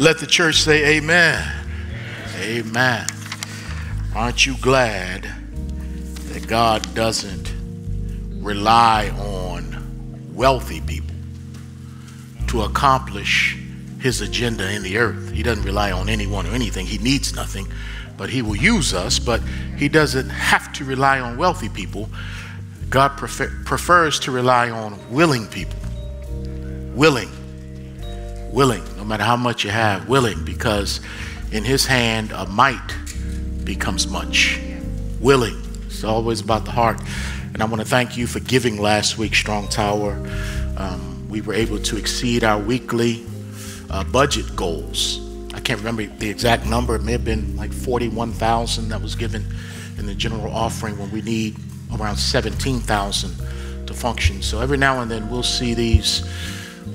Let the church say amen. Amen. Aren't you glad that God doesn't rely on wealthy people to accomplish his agenda in the earth? He doesn't rely on anyone or anything. He needs nothing, but he will use us, but he doesn't have to rely on wealthy people. God prefer- prefers to rely on willing people. Willing. Willing, matter how much you have, willing, because in his hand a mite becomes much. Willing. It's always about the heart. And I want to thank you for giving last week, Strong Tower. Um, we were able to exceed our weekly uh, budget goals. I can't remember the exact number. It may have been like 41,000 that was given in the general offering when we need around 17,000 to function. So every now and then we'll see these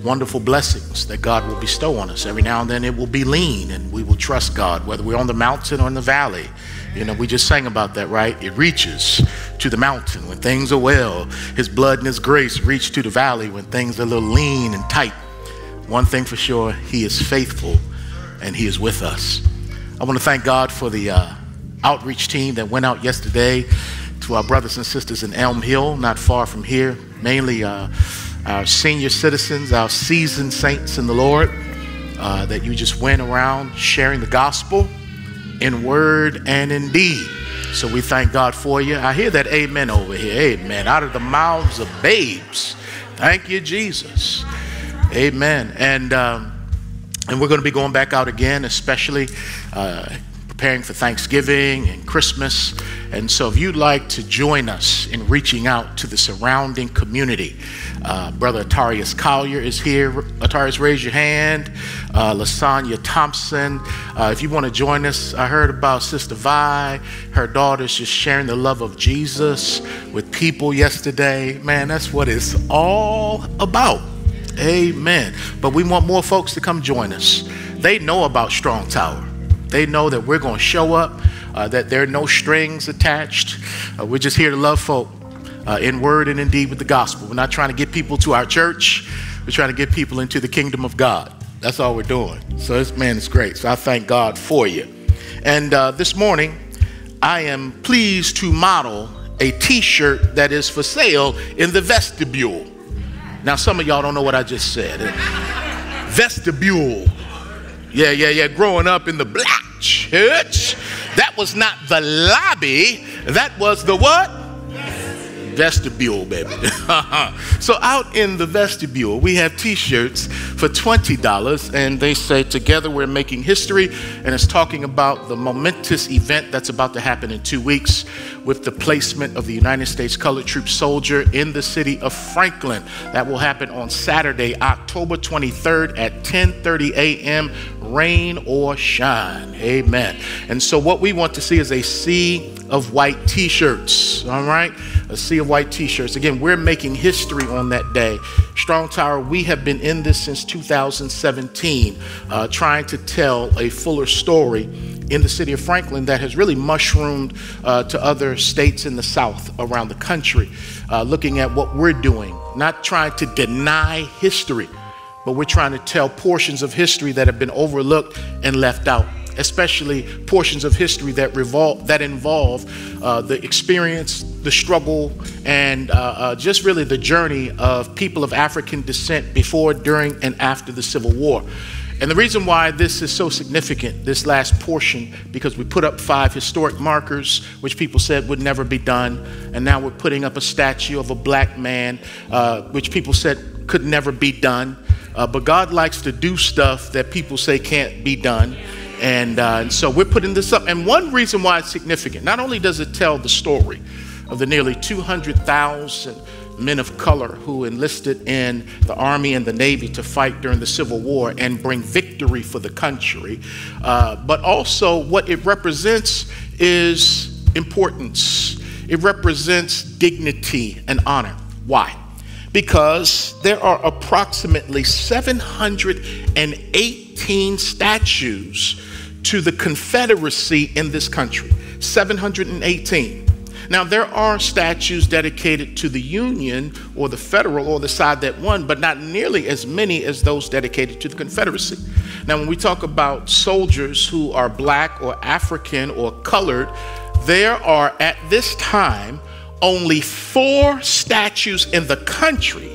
wonderful blessings that God will bestow on us. Every now and then it will be lean and we will trust God, whether we're on the mountain or in the valley. You know, we just sang about that, right? It reaches to the mountain when things are well. His blood and His grace reach to the valley when things are a little lean and tight. One thing for sure, He is faithful and He is with us. I want to thank God for the uh, outreach team that went out yesterday to our brothers and sisters in Elm Hill, not far from here, mainly uh, our senior citizens, our seasoned saints in the Lord, uh, that you just went around sharing the gospel in word and in deed. So we thank God for you. I hear that amen over here. Amen. Out of the mouths of babes. Thank you, Jesus. Amen. And um, and we're going to be going back out again, especially uh, preparing for Thanksgiving and Christmas. And so, if you'd like to join us in reaching out to the surrounding community, uh, Brother Atarius Collier is here. Atarius, raise your hand. Uh, Lasagna Thompson. Uh, if you want to join us, I heard about Sister Vi. Her daughter's just sharing the love of Jesus with people yesterday. Man, that's what it's all about. Amen. But we want more folks to come join us. They know about Strong Tower. They know that we're going to show up, uh, that there are no strings attached. Uh, we're just here to love folk uh, in word and in deed with the gospel. We're not trying to get people to our church, we're trying to get people into the kingdom of God. That's all we're doing. So, this man is great. So, I thank God for you. And uh, this morning, I am pleased to model a t shirt that is for sale in the vestibule. Now, some of y'all don't know what I just said. Vestibule. Yeah, yeah, yeah. Growing up in the black church, that was not the lobby, that was the what? Vestibule, baby. so out in the vestibule, we have T-shirts for twenty dollars, and they say together we're making history, and it's talking about the momentous event that's about to happen in two weeks with the placement of the United States Colored Troop soldier in the city of Franklin. That will happen on Saturday, October 23rd at 10:30 a.m. Rain or shine. Amen. And so what we want to see is a sea of white T-shirts. All right a sea of white t shirts. Again, we're making history on that day. Strong Tower, we have been in this since 2017, uh, trying to tell a fuller story in the city of Franklin that has really mushroomed uh, to other states in the South around the country, uh, looking at what we're doing, not trying to deny history, but we're trying to tell portions of history that have been overlooked and left out especially portions of history that revolve that involve uh, the experience, the struggle, and uh, uh, just really the journey of people of African descent before, during, and after the Civil War. And the reason why this is so significant, this last portion, because we put up five historic markers, which people said would never be done, and now we're putting up a statue of a black man, uh, which people said could never be done. Uh, but God likes to do stuff that people say can't be done. And, uh, and so we're putting this up. And one reason why it's significant, not only does it tell the story of the nearly 200,000 men of color who enlisted in the Army and the Navy to fight during the Civil War and bring victory for the country, uh, but also what it represents is importance. It represents dignity and honor. Why? Because there are approximately 718 statues to the Confederacy in this country. 718. Now, there are statues dedicated to the Union or the Federal or the side that won, but not nearly as many as those dedicated to the Confederacy. Now, when we talk about soldiers who are black or African or colored, there are at this time only four statues in the country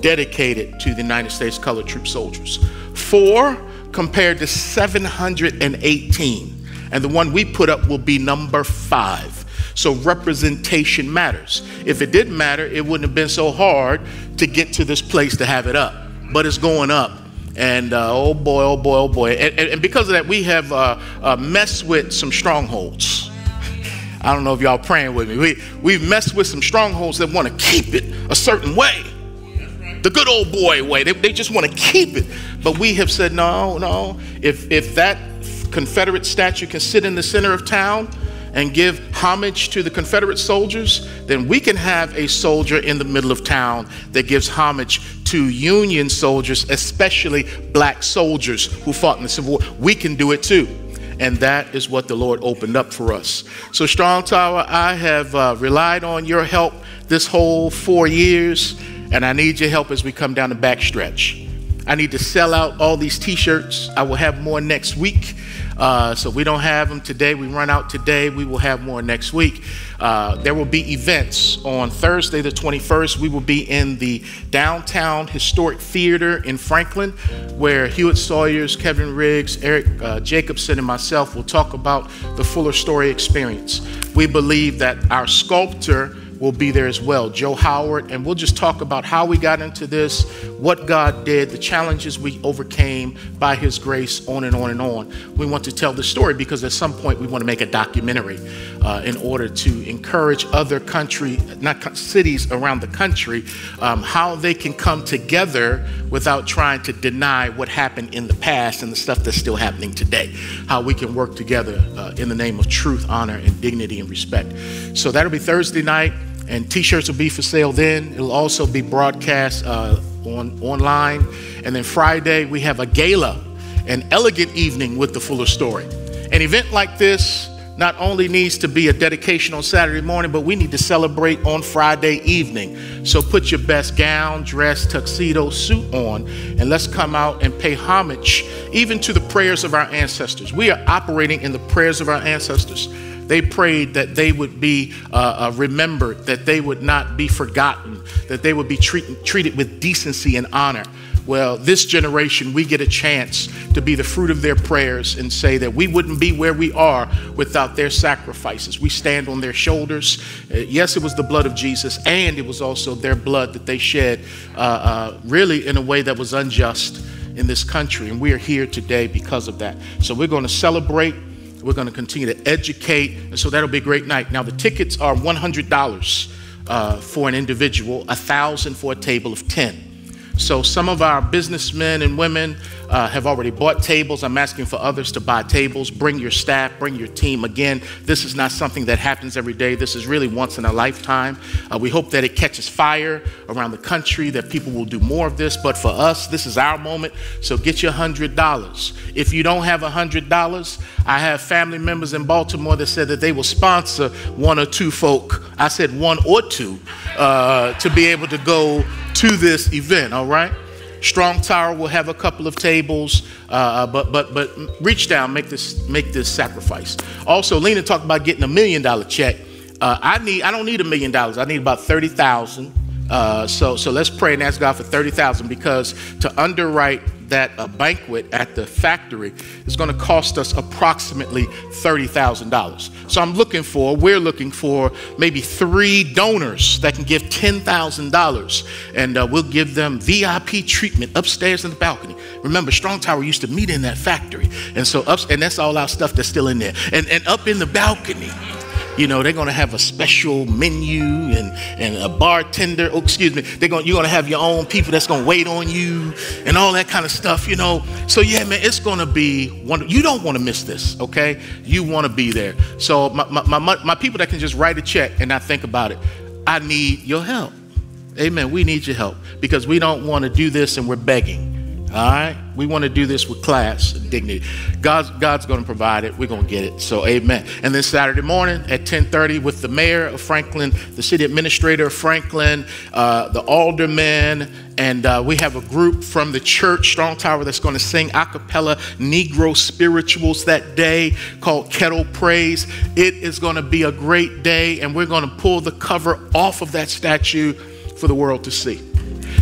dedicated to the United States Colored Troop soldiers. Four compared to 718. And the one we put up will be number five. So representation matters. If it didn't matter, it wouldn't have been so hard to get to this place to have it up. But it's going up. And uh, oh boy, oh boy, oh boy. And, and, and because of that, we have uh, uh, messed with some strongholds. I don't know if y'all praying with me. We, we've messed with some strongholds that want to keep it a certain way. The good old boy way. They, they just want to keep it. But we have said, no, no. If, if that Confederate statue can sit in the center of town and give homage to the Confederate soldiers, then we can have a soldier in the middle of town that gives homage to Union soldiers, especially black soldiers who fought in the Civil War. We can do it too. And that is what the Lord opened up for us. So, Strong Tower, I have uh, relied on your help this whole four years, and I need your help as we come down the back stretch. I need to sell out all these t shirts. I will have more next week. Uh, so we don't have them today. We run out today. We will have more next week. Uh, there will be events on Thursday, the 21st. We will be in the downtown historic theater in Franklin, where Hewitt Sawyers, Kevin Riggs, Eric uh, Jacobson, and myself will talk about the Fuller Story experience. We believe that our sculptor will be there as well, Joe Howard, and we'll just talk about how we got into this, what God did, the challenges we overcame by His grace, on and on and on. We want to tell the story because at some point we want to make a documentary uh, in order to encourage other country, not cities around the country, um, how they can come together without trying to deny what happened in the past and the stuff that's still happening today. How we can work together uh, in the name of truth, honor, and dignity and respect. So that'll be Thursday night and t-shirts will be for sale then. It'll also be broadcast uh, on online. And then friday we have a gala an elegant evening with the fuller story. An event like this not only needs to be a dedication on saturday morning but we need to celebrate on friday evening. So put your best gown dress tuxedo suit on and let's come out and pay homage even to the prayers of our ancestors. We are operating in the prayers of our ancestors they prayed that they would be uh, uh, remembered, that they would not be forgotten, that they would be treat- treated with decency and honor. Well, this generation, we get a chance to be the fruit of their prayers and say that we wouldn't be where we are without their sacrifices. We stand on their shoulders. Uh, yes, it was the blood of Jesus, and it was also their blood that they shed, uh, uh, really in a way that was unjust in this country. And we are here today because of that. So we're going to celebrate we're going to continue to educate, and so that'll be a great night. Now, the tickets are $100 uh, for an individual, 1000 for a table of 10. So some of our businessmen and women uh, have already bought tables. I'm asking for others to buy tables. Bring your staff, bring your team. Again, this is not something that happens every day. This is really once in a lifetime. Uh, we hope that it catches fire around the country, that people will do more of this. But for us, this is our moment. So get your $100. If you don't have $100, I have family members in Baltimore that said that they will sponsor one or two folk. I said one or two uh, to be able to go to this event, all right? Strong Tower will have a couple of tables, uh, uh, but but but reach down, make this make this sacrifice. Also, Lena talked about getting a million dollar check. Uh, I need I don't need a million dollars. I need about thirty thousand. Uh, so so let's pray and ask God for thirty thousand because to underwrite that a banquet at the factory is going to cost us approximately $30,000. So I'm looking for, we're looking for maybe three donors that can give $10,000 and uh, we'll give them VIP treatment upstairs in the balcony. Remember, Strong Tower used to meet in that factory. And so up, and that's all our stuff that's still in there. And, and up in the balcony, you know, they're going to have a special menu and, and a bartender. Oh, excuse me. They're gonna you're going to have your own people that's going to wait on you and all that kind of stuff, you know. So, yeah, man, it's going to be wonderful. You don't want to miss this, okay? You want to be there. So, my, my, my, my people that can just write a check and not think about it, I need your help. Amen. We need your help because we don't want to do this and we're begging. All right? We want to do this with class and dignity. God's, God's going to provide it. We're going to get it. So amen. And then Saturday morning at 1030 with the mayor of Franklin, the city administrator of Franklin, uh, the aldermen, and uh, we have a group from the church, Strong Tower, that's going to sing a cappella Negro spirituals that day called Kettle Praise. It is going to be a great day, and we're going to pull the cover off of that statue for the world to see.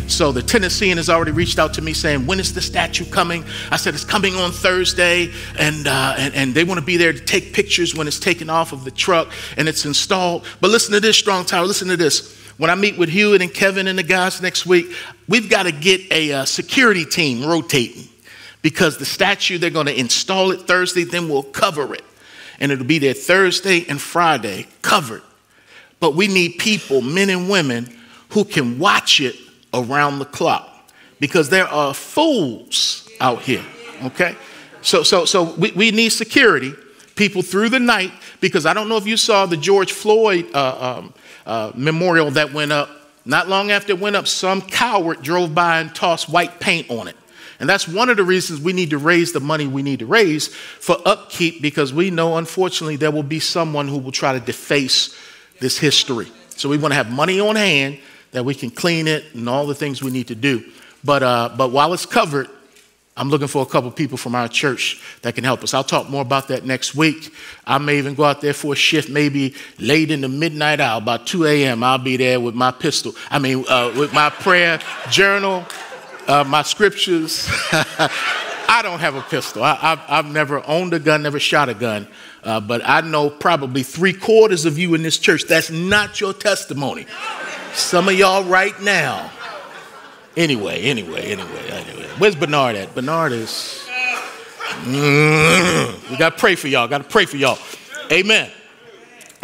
So the Tennessean has already reached out to me saying, when is the statue coming? I said, it's coming on Thursday, and, uh, and, and they want to be there to take pictures when it's taken off of the truck and it's installed. But listen to this, Strong Tower, listen to this. When I meet with Hewitt and Kevin and the guys next week, we've got to get a uh, security team rotating because the statue, they're going to install it Thursday, then we'll cover it. And it'll be there Thursday and Friday covered. But we need people, men and women, who can watch it around the clock because there are fools out here, okay? So, so, so we, we need security, people through the night, because I don't know if you saw the George Floyd uh, um, uh, memorial that went up. Not long after it went up, some coward drove by and tossed white paint on it. And that's one of the reasons we need to raise the money we need to raise for upkeep because we know, unfortunately, there will be someone who will try to deface this history. So we want to have money on hand that we can clean it and all the things we need to do. But, uh, but while it's covered, I'm looking for a couple people from our church that can help us. I'll talk more about that next week. I may even go out there for a shift, maybe late in the midnight hour, about 2 a.m. I'll be there with my pistol. I mean, uh, with my prayer journal, uh, my scriptures. I don't have a pistol. I, have never owned a gun, never shot a gun. Uh, but I know probably three quarters of you in this church, that's not your testimony. Some of y'all right now. Anyway, anyway, anyway, anyway. Where's Bernard at? Bernard is. Mm, we got to pray for y'all. Got to pray for y'all. Amen.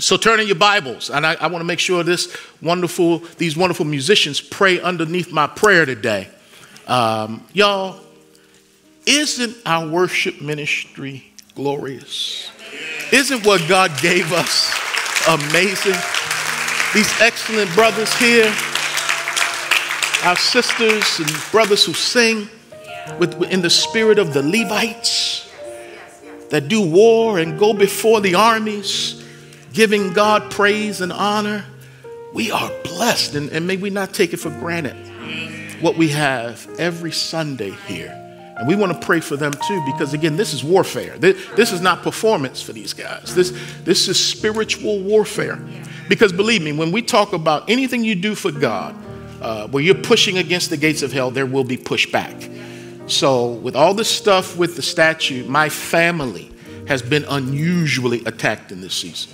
So turn in your Bibles, and I, I want to make sure this wonderful, these wonderful musicians pray underneath my prayer today. Um, y'all, isn't our worship ministry glorious? Isn't what God gave us amazing? These excellent brothers here, our sisters and brothers who sing with, in the spirit of the Levites that do war and go before the armies, giving God praise and honor. We are blessed, and, and may we not take it for granted what we have every Sunday here. And we want to pray for them too, because again, this is warfare. This, is not performance for these guys. This, this is spiritual warfare. Because believe me, when we talk about anything you do for God, uh, where you're pushing against the gates of hell, there will be pushback. So, with all this stuff with the statue, my family has been unusually attacked in this season.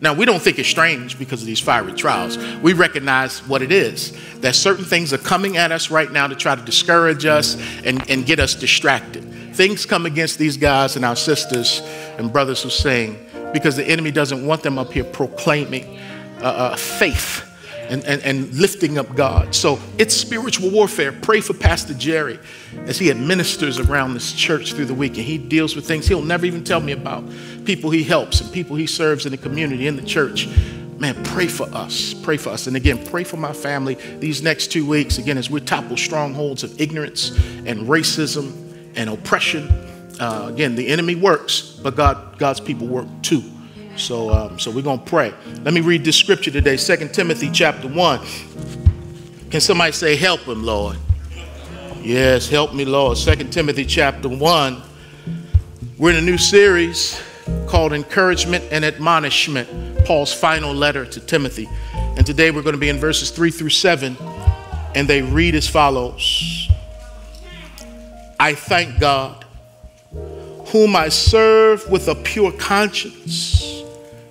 Now, we don't think it's strange because of these fiery trials. We recognize what it is that certain things are coming at us right now to try to discourage us and, and get us distracted. Things come against these guys and our sisters and brothers who sing because the enemy doesn't want them up here proclaiming uh, uh, faith and, and, and lifting up God. So it's spiritual warfare. Pray for Pastor Jerry as he administers around this church through the week and he deals with things he'll never even tell me about. People he helps and people he serves in the community, in the church. Man, pray for us. Pray for us. And again, pray for my family these next two weeks, again, as we topple strongholds of ignorance and racism and oppression. Uh, again, the enemy works, but God, God's people work too. So, um, so we're going to pray. Let me read this scripture today, 2 Timothy chapter 1. Can somebody say, Help him, Lord? Yes, help me, Lord. 2 Timothy chapter 1. We're in a new series called Encouragement and Admonishment, Paul's final letter to Timothy. And today we're going to be in verses 3 through 7, and they read as follows I thank God, whom I serve with a pure conscience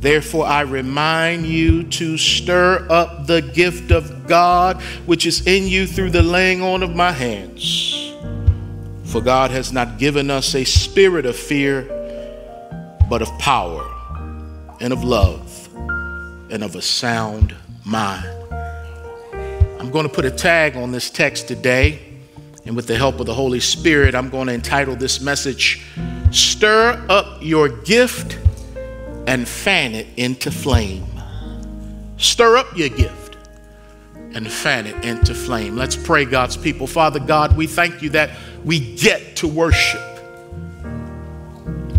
Therefore, I remind you to stir up the gift of God which is in you through the laying on of my hands. For God has not given us a spirit of fear, but of power and of love and of a sound mind. I'm going to put a tag on this text today, and with the help of the Holy Spirit, I'm going to entitle this message, Stir Up Your Gift and Fan It into Flame. Stir up your gift and fan it into flame. Let's pray, God's people. Father God, we thank you that we get to worship.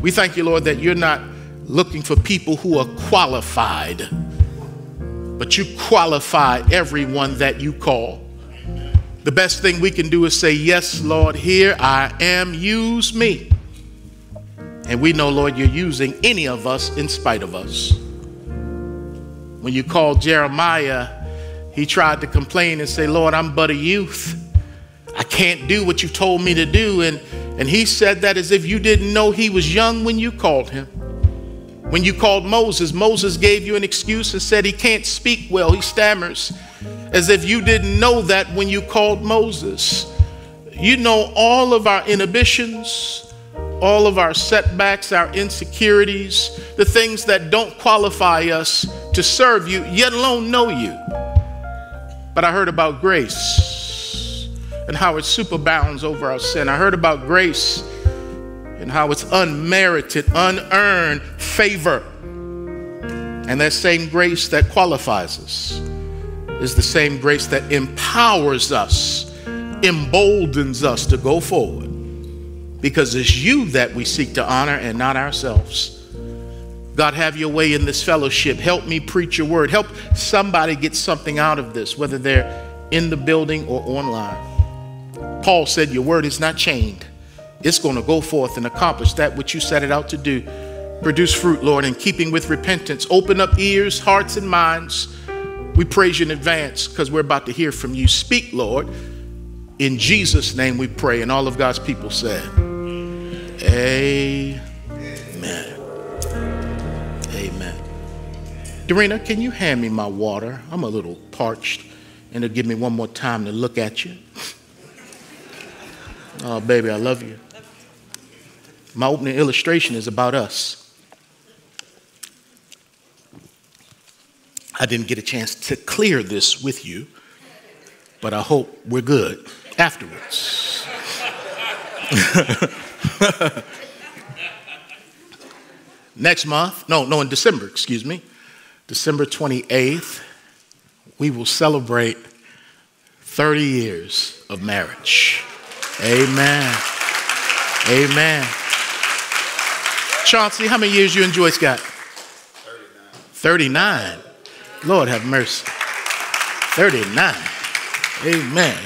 We thank you, Lord, that you're not looking for people who are qualified, but you qualify everyone that you call. The best thing we can do is say, Yes, Lord, here I am, use me. And we know, Lord, you're using any of us in spite of us. When you called Jeremiah, he tried to complain and say, Lord, I'm but a youth. I can't do what you told me to do. And, and he said that as if you didn't know he was young when you called him. When you called Moses, Moses gave you an excuse and said he can't speak well, he stammers, as if you didn't know that when you called Moses. You know all of our inhibitions, all of our setbacks, our insecurities, the things that don't qualify us to serve you, yet alone know you. But I heard about grace and how it superabounds over our sin. I heard about grace and how it's unmerited, unearned favor. And that same grace that qualifies us is the same grace that empowers us, emboldens us to go forward. Because it's you that we seek to honor and not ourselves. God, have your way in this fellowship. Help me preach your word. Help somebody get something out of this, whether they're in the building or online. Paul said, Your word is not chained. It's going to go forth and accomplish that which you set it out to do. Produce fruit, Lord, in keeping with repentance. Open up ears, hearts, and minds. We praise you in advance because we're about to hear from you. Speak, Lord. In Jesus' name we pray. And all of God's people said, Amen. Amen. Dorena, can you hand me my water? I'm a little parched, and it'll give me one more time to look at you. Oh, baby, I love you. My opening illustration is about us. I didn't get a chance to clear this with you, but I hope we're good afterwards. Next month, no, no, in December, excuse me, December 28th, we will celebrate 30 years of marriage. Amen. Amen. Chauncey, how many years you and Joyce got? 39. 39. Lord have mercy. 39. Amen.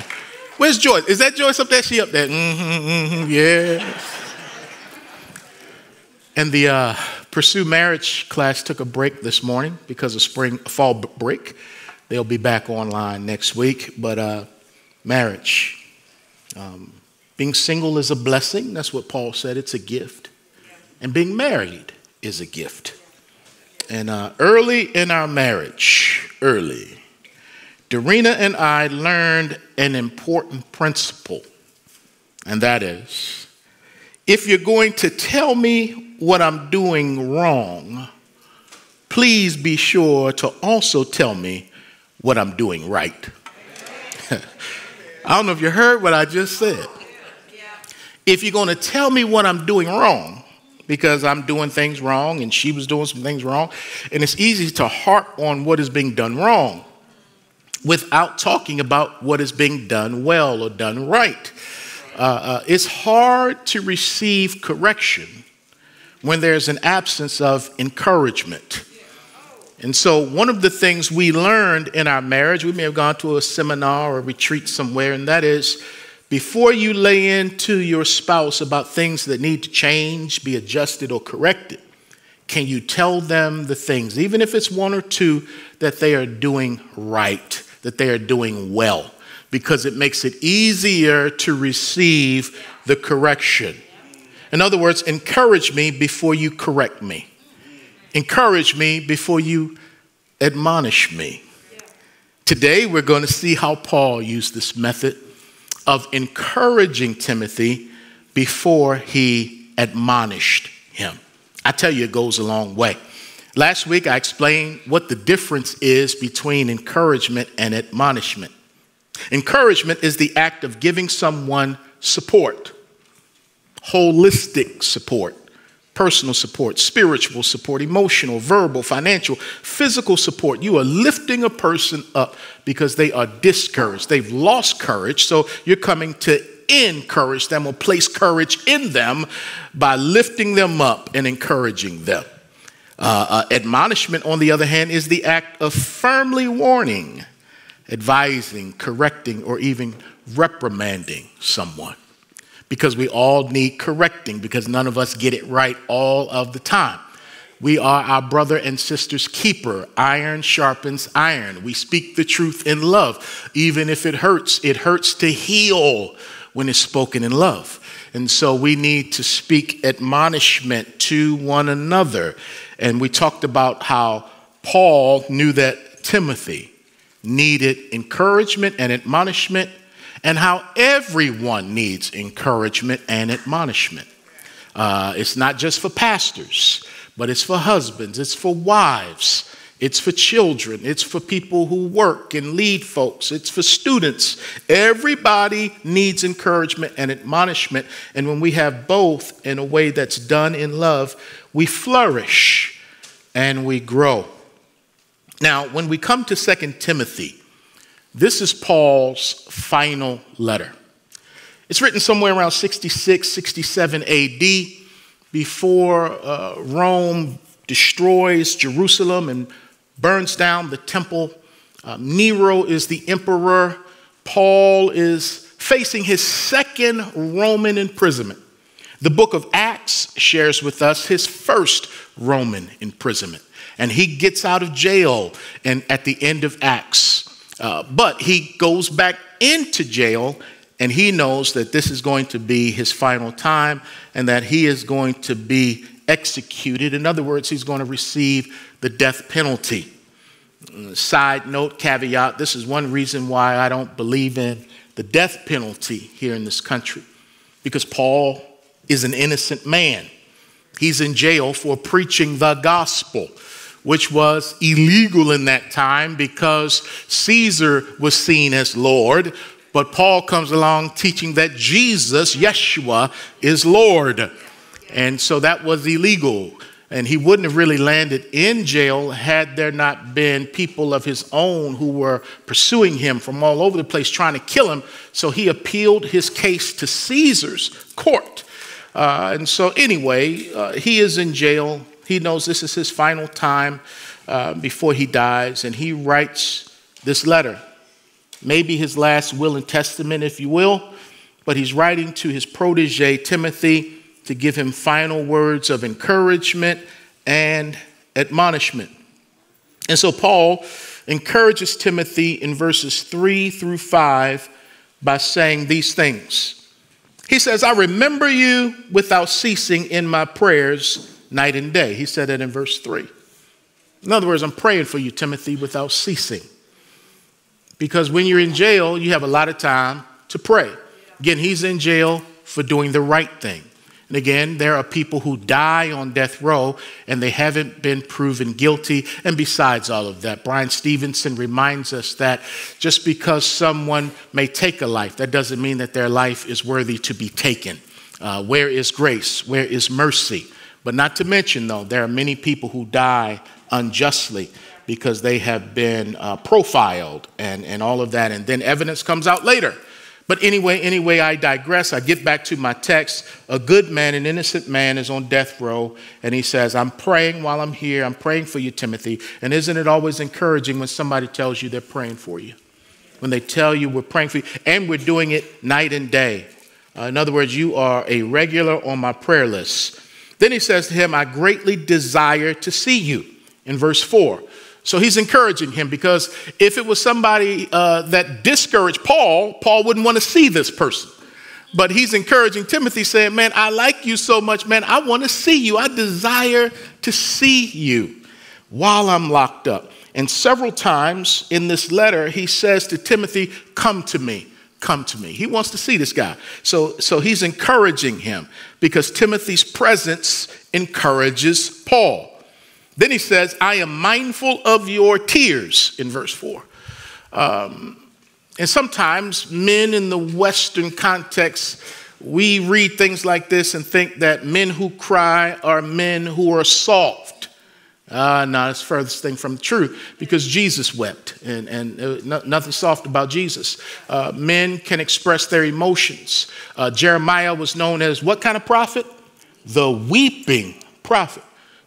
Where's Joyce? Is that Joyce up there? She up there? Mm-hmm, mm-hmm, yeah. And the uh, Pursue Marriage class took a break this morning because of spring, fall break. They'll be back online next week. But uh, marriage, um, being single is a blessing. That's what Paul said. It's a gift. And being married is a gift. And uh, early in our marriage, early, Dorena and I learned an important principle. And that is if you're going to tell me what I'm doing wrong, please be sure to also tell me what I'm doing right. I don't know if you heard what I just said if you're going to tell me what I'm doing wrong, because I'm doing things wrong and she was doing some things wrong, and it's easy to harp on what is being done wrong without talking about what is being done well or done right. Uh, uh, it's hard to receive correction when there's an absence of encouragement. And so, one of the things we learned in our marriage, we may have gone to a seminar or a retreat somewhere, and that is before you lay into your spouse about things that need to change, be adjusted, or corrected, can you tell them the things, even if it's one or two, that they are doing right, that they are doing well? Because it makes it easier to receive the correction. In other words, encourage me before you correct me, encourage me before you admonish me. Today, we're going to see how Paul used this method of encouraging Timothy before he admonished him. I tell you, it goes a long way. Last week, I explained what the difference is between encouragement and admonishment. Encouragement is the act of giving someone support, holistic support, personal support, spiritual support, emotional, verbal, financial, physical support. You are lifting a person up because they are discouraged. They've lost courage, so you're coming to encourage them or place courage in them by lifting them up and encouraging them. Uh, uh, admonishment, on the other hand, is the act of firmly warning, advising, correcting, or even reprimanding someone. Because we all need correcting, because none of us get it right all of the time. We are our brother and sister's keeper. Iron sharpens iron. We speak the truth in love. Even if it hurts, it hurts to heal when it's spoken in love. And so we need to speak admonishment to one another. And we talked about how Paul knew that Timothy needed encouragement and admonishment, and how everyone needs encouragement and admonishment. Uh, it's not just for pastors, but it's for husbands, it's for wives, it's for children. It's for people who work and lead folks. It's for students. Everybody needs encouragement and admonishment. And when we have both in a way that's done in love, we flourish and we grow. Now, when we come to 2 Timothy, this is Paul's final letter. It's written somewhere around 66, 67 AD, before uh, Rome destroys Jerusalem and burns down the temple. Um, Nero is the emperor. Paul is facing his second Roman imprisonment. The book of Acts shares with us his first Roman imprisonment. And he gets out of jail and at the end of Acts. Uh, but he goes back into jail and he knows that this is going to be his final time and that he is going to be executed. In other words, he's going to receive the death penalty. Side note, caveat this is one reason why I don't believe in the death penalty here in this country, because Paul is an innocent man. He's in jail for preaching the gospel, which was illegal in that time because Caesar was seen as Lord. But Paul comes along teaching that Jesus, Yeshua, is Lord. And so that was illegal. And he wouldn't have really landed in jail had there not been people of his own who were pursuing him from all over the place trying to kill him. So he appealed his case to Caesar's court. Uh, and so, anyway, uh, he is in jail. He knows this is his final time uh, before he dies. And he writes this letter, maybe his last will and testament, if you will. But he's writing to his protege, Timothy to give him final words of encouragement and admonishment. And so Paul encourages Timothy in verses 3 through 5 by saying these things. He says, I remember you without ceasing in my prayers night and day. He said that in verse 3. In other words, I'm praying for you, Timothy, without ceasing. Because when you're in jail, you have a lot of time to pray. Again, he's in jail for doing the right thing. And again, there are people who die on death row and they haven't been proven guilty. And besides all of that, Bryan Stevenson reminds us that just because someone may take a life, that doesn't mean that their life is worthy to be taken. Uh, where is grace? Where is mercy? But not to mention, though, there are many people who die unjustly because they have been uh, profiled and, and all of that. And then evidence comes out later but anyway, anyway, I digress. I get back to my text. A good man, an innocent man, is on death row, and he says, I'm praying while I'm here. I'm praying for you, Timothy. And isn't it always encouraging when somebody tells you they're praying for you? When they tell you we're praying for you, and we're doing it night and day. Uh, in other words, you are a regular on my prayer list. Then he says to him, I greatly desire to see you, in verse 4. So he's encouraging him because if it was somebody uh, that discouraged Paul, Paul wouldn't want to see this person. But he's encouraging Timothy, saying, Man, I like you so much, man. I want to see you. I desire to see you while I'm locked up. And several times in this letter, he says to Timothy, Come to me. come to me. He wants to see this guy. So, so he's encouraging him because Timothy's presence encourages Paul. Then he says, I am mindful of your tears in verse 4. Um, and sometimes men in the Western context, we read things like this and think that men who cry are men who are soft. Uh, no, it's furthest thing from the truth because Jesus wept, and, and uh, nothing soft about Jesus. Uh, men can express their emotions. Uh, Jeremiah was known as what kind of prophet? The weeping prophet.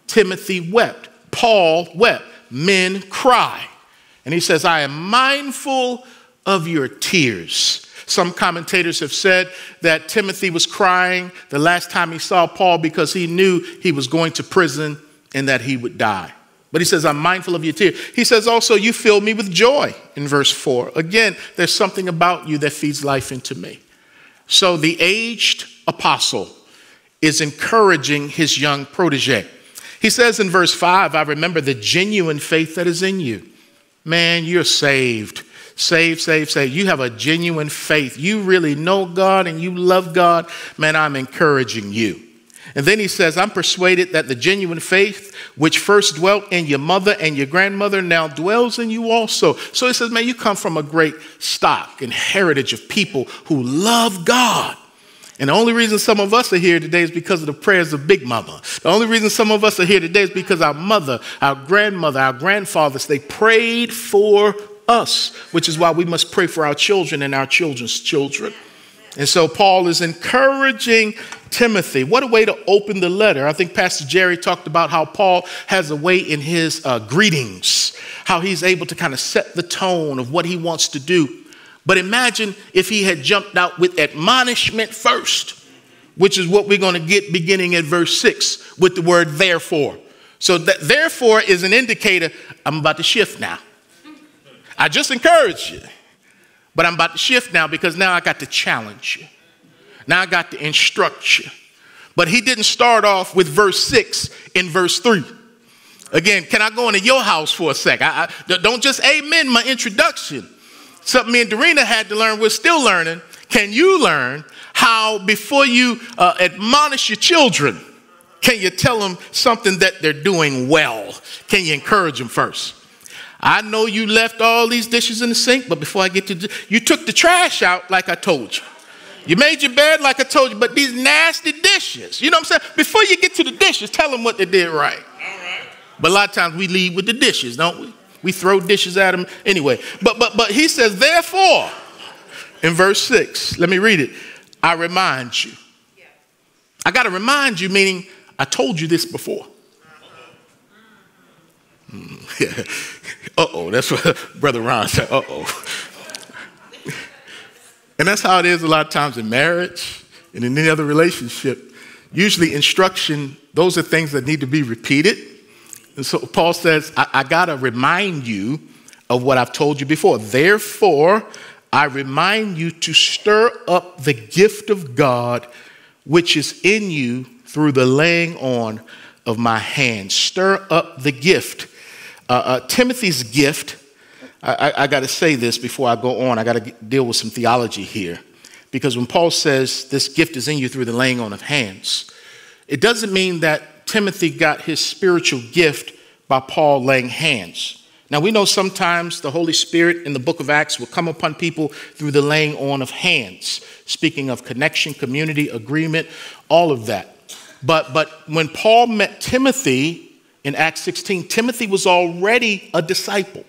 Timothy wept. Paul wept. Men cry. And he says, I am mindful of your tears. Some commentators have said that Timothy was crying the last time he saw Paul because he knew he was going to prison and that he would die. But he says, I'm mindful of your tears. He says also, You fill me with joy in verse 4. Again, there's something about you that feeds life into me. So the aged apostle is encouraging his young protege. He says in verse 5, I remember the genuine faith that is in you. Man, you're saved. Saved, saved, saved. You have a genuine faith. You really know God and you love God. Man, I'm encouraging you. And then he says, I'm persuaded that the genuine faith which first dwelt in your mother and your grandmother now dwells in you also. So he says, man, you come from a great stock and heritage of people who love God. And the only reason some of us are here today is because of the prayers of Big Mama. The only reason some of us are here today is because our mother, our grandmother, our grandfathers, they prayed for us, which is why we must pray for our children and our children's children. And so Paul is encouraging Timothy. What a way to open the letter. I think Pastor Jerry talked about how Paul has a way in his uh, greetings, how he's able to kind of set the tone of what he wants to do. But imagine if he had jumped out with admonishment first, which is what we're going to get beginning at verse 6 with the word therefore. So that therefore is an indicator I'm about to shift now. I just encouraged you. But I'm about to shift now because now I got to challenge you. Now I got to instruct you. But he didn't start off with verse 6 in verse 3. Again, can I go into your house for a sec? I, I, don't just amen my introduction. Something me and Dorena had to learn, we're still learning. Can you learn how, before you uh, admonish your children, can you tell them something that they're doing well? Can you encourage them first? I know you left all these dishes in the sink, but before I get to, you took the trash out like I told you. You made your bed like I told you, but these nasty dishes, you know what I'm saying? Before you get to the dishes, tell them what they did right. But a lot of times we leave with the dishes, don't we? We throw dishes at him anyway. But but but he says, therefore, in verse six, let me read it. I remind you. I got to remind you, meaning I told you this before. uh oh, that's what Brother Ron said. Uh oh. and that's how it is a lot of times in marriage and in any other relationship. Usually, instruction, those are things that need to be repeated. And so Paul says, I, I got to remind you of what I've told you before. Therefore, I remind you to stir up the gift of God which is in you through the laying on of my hands. Stir up the gift. Uh, uh, Timothy's gift, I, I, got to say this before I go on, I got to deal with some theology here. Because when Paul says this gift is in you through the laying on of hands, it doesn't mean that Timothy got his spiritual gift by Paul laying hands. Now, we know sometimes the Holy Spirit in the book of Acts will come upon people through the laying on of hands, speaking of connection, community, agreement, all of that. But, but when Paul met Timothy, in Acts 16, Timothy was already a disciple.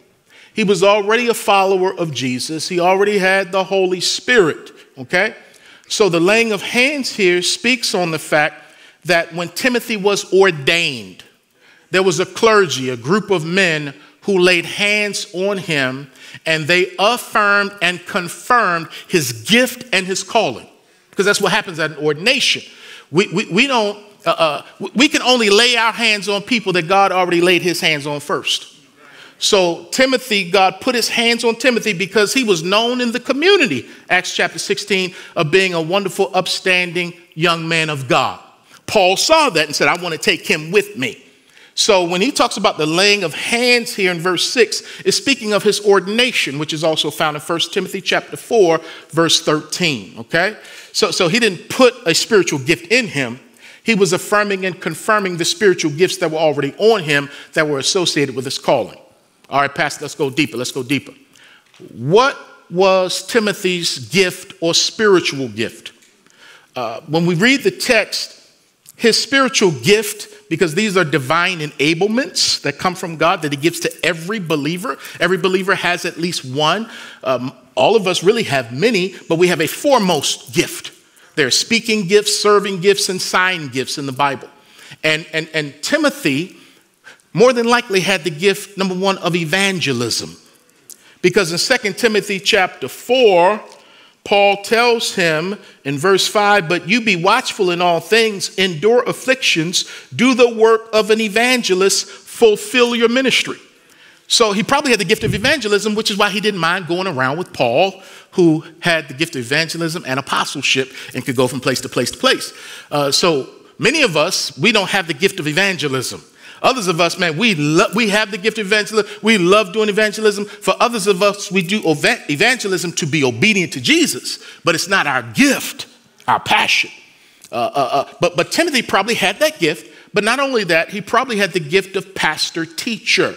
He was already a follower of Jesus. He already had the Holy Spirit, okay? So the laying of hands here speaks on the fact that when Timothy was ordained, there was a clergy, a group of men who laid hands on him and they affirmed and confirmed his gift and his calling. Because that's what happens at an ordination. We, we, we don't uh, uh, we can only lay our hands on people that God already laid his hands on first. So, Timothy, God put his hands on Timothy because he was known in the community, Acts chapter 16, of being a wonderful, upstanding young man of God. Paul saw that and said, I want to take him with me. So when he talks about the laying of hands here in verse 6, is speaking of his ordination, which is also found in 1 Timothy chapter 4, verse 13. Okay? So, so he didn't put a spiritual gift in him. He was affirming and confirming the spiritual gifts that were already on him that were associated with his calling. All right, Pastor, let's go deeper. Let's go deeper. What was Timothy's gift or spiritual gift? Uh, when we read the text, his spiritual gift, because these are divine enablements that come from God that he gives to every believer. Every believer has at least one. Um, all of us really have many, but we have a foremost gift. There are speaking gifts, serving gifts, and sign gifts in the Bible. And, and, and Timothy more than likely had the gift, number one, of evangelism. Because in 2 Timothy chapter 4, Paul tells him in verse 5 But you be watchful in all things, endure afflictions, do the work of an evangelist, fulfill your ministry. So he probably had the gift of evangelism, which is why he didn't mind going around with Paul, who had the gift of evangelism and apostleship and could go from place to place to place. Uh, so many of us, we don't have the gift of evangelism. Others of us, man, we, lo- we have the gift of evangelism. We love doing evangelism. For others of us, we do evangelism to be obedient to Jesus, but it's not our gift, our passion. Uh, uh, uh, but, but Timothy probably had that gift. But not only that, he probably had the gift of pastor teacher.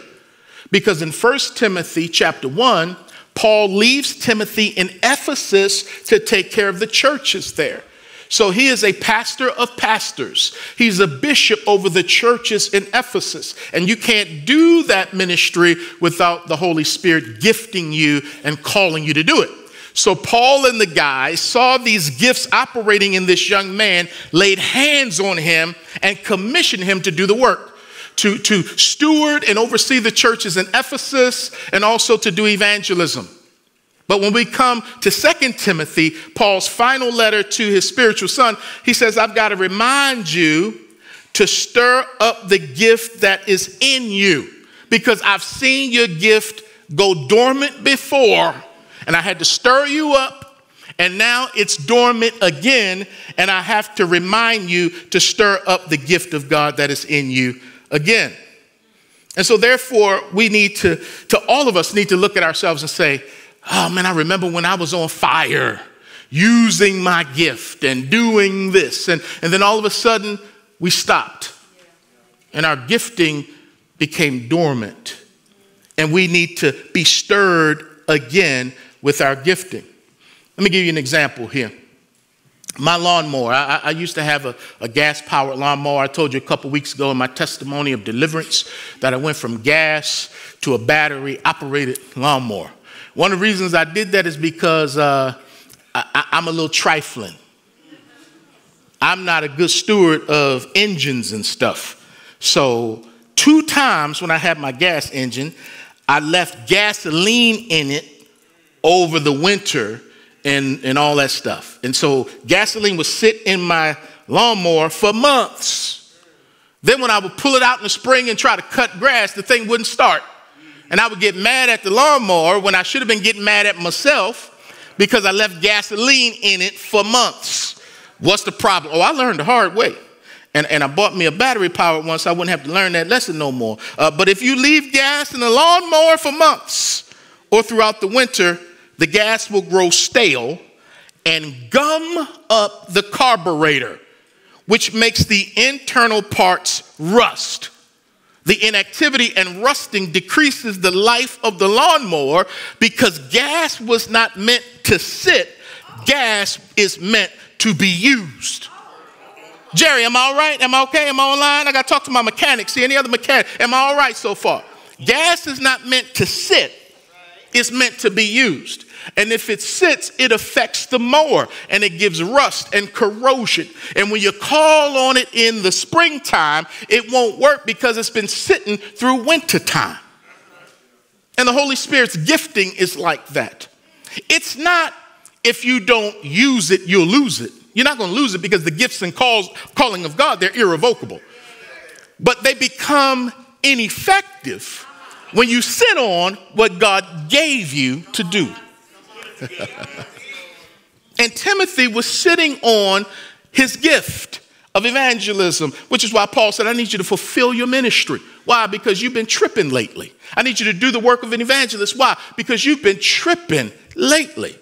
Because in 1 Timothy chapter 1, Paul leaves Timothy in Ephesus to take care of the churches there. So he is a pastor of pastors. He's a bishop over the churches in Ephesus. And you can't do that ministry without the Holy Spirit gifting you and calling you to do it. So Paul and the guys saw these gifts operating in this young man, laid hands on him, and commissioned him to do the work. To, to steward and oversee the churches in Ephesus and also to do evangelism. But when we come to Second Timothy, Paul's final letter to his spiritual son, he says, I've got to remind you to stir up the gift that is in you because I've seen your gift go dormant before and I had to stir you up and now it's dormant again and I have to remind you to stir up the gift of God that is in you again. And so therefore we need to to all of us need to look at ourselves and say, oh man, I remember when I was on fire using my gift and doing this. And, and then all of a sudden, we stopped. And our gifting became dormant. And we need to be stirred again with our gifting. Let me give you an example here. My lawnmower, I, I used to have a, a gas powered lawnmower. I told you a couple weeks ago in my testimony of deliverance that I went from gas to a battery operated lawnmower. One of the reasons I did that is because uh, I, I'm a little trifling. I'm not a good steward of engines and stuff. So, two times when I had my gas engine, I left gasoline in it over the winter and, and all that stuff. And so, gasoline would sit in my lawnmower for months. Then, when I would pull it out in the spring and try to cut grass, the thing wouldn't start. And I would get mad at the lawnmower when I should have been getting mad at myself because I left gasoline in it for months. What's the problem? Oh, I learned the hard way. And, and I bought me a battery powered one so I wouldn't have to learn that lesson no more. Uh, but if you leave gas in the lawnmower for months or throughout the winter, the gas will grow stale and gum up the carburetor, which makes the internal parts rust. The inactivity and rusting decreases the life of the lawnmower because gas was not meant to sit, gas is meant to be used. Jerry, am I all right? Am I okay? Am I online? I got to talk to my mechanic. See any other mechanic? Am I all right so far? Gas is not meant to sit, it's meant to be used. And if it sits, it affects the mower and it gives rust and corrosion. And when you call on it in the springtime, it won't work because it's been sitting through wintertime. And the Holy Spirit's gifting is like that. It's not if you don't use it, you'll lose it. You're not going to lose it because the gifts and calls, calling of God, they're irrevocable. But they become ineffective when you sit on what God gave you to do. And Timothy was sitting on his gift, of evangelism, which is why Paul said, I need you to fulfill your ministry. Why? Because you've been tripping lately. I need you to do the work of an evangelist. Why? Because you've been tripping lately.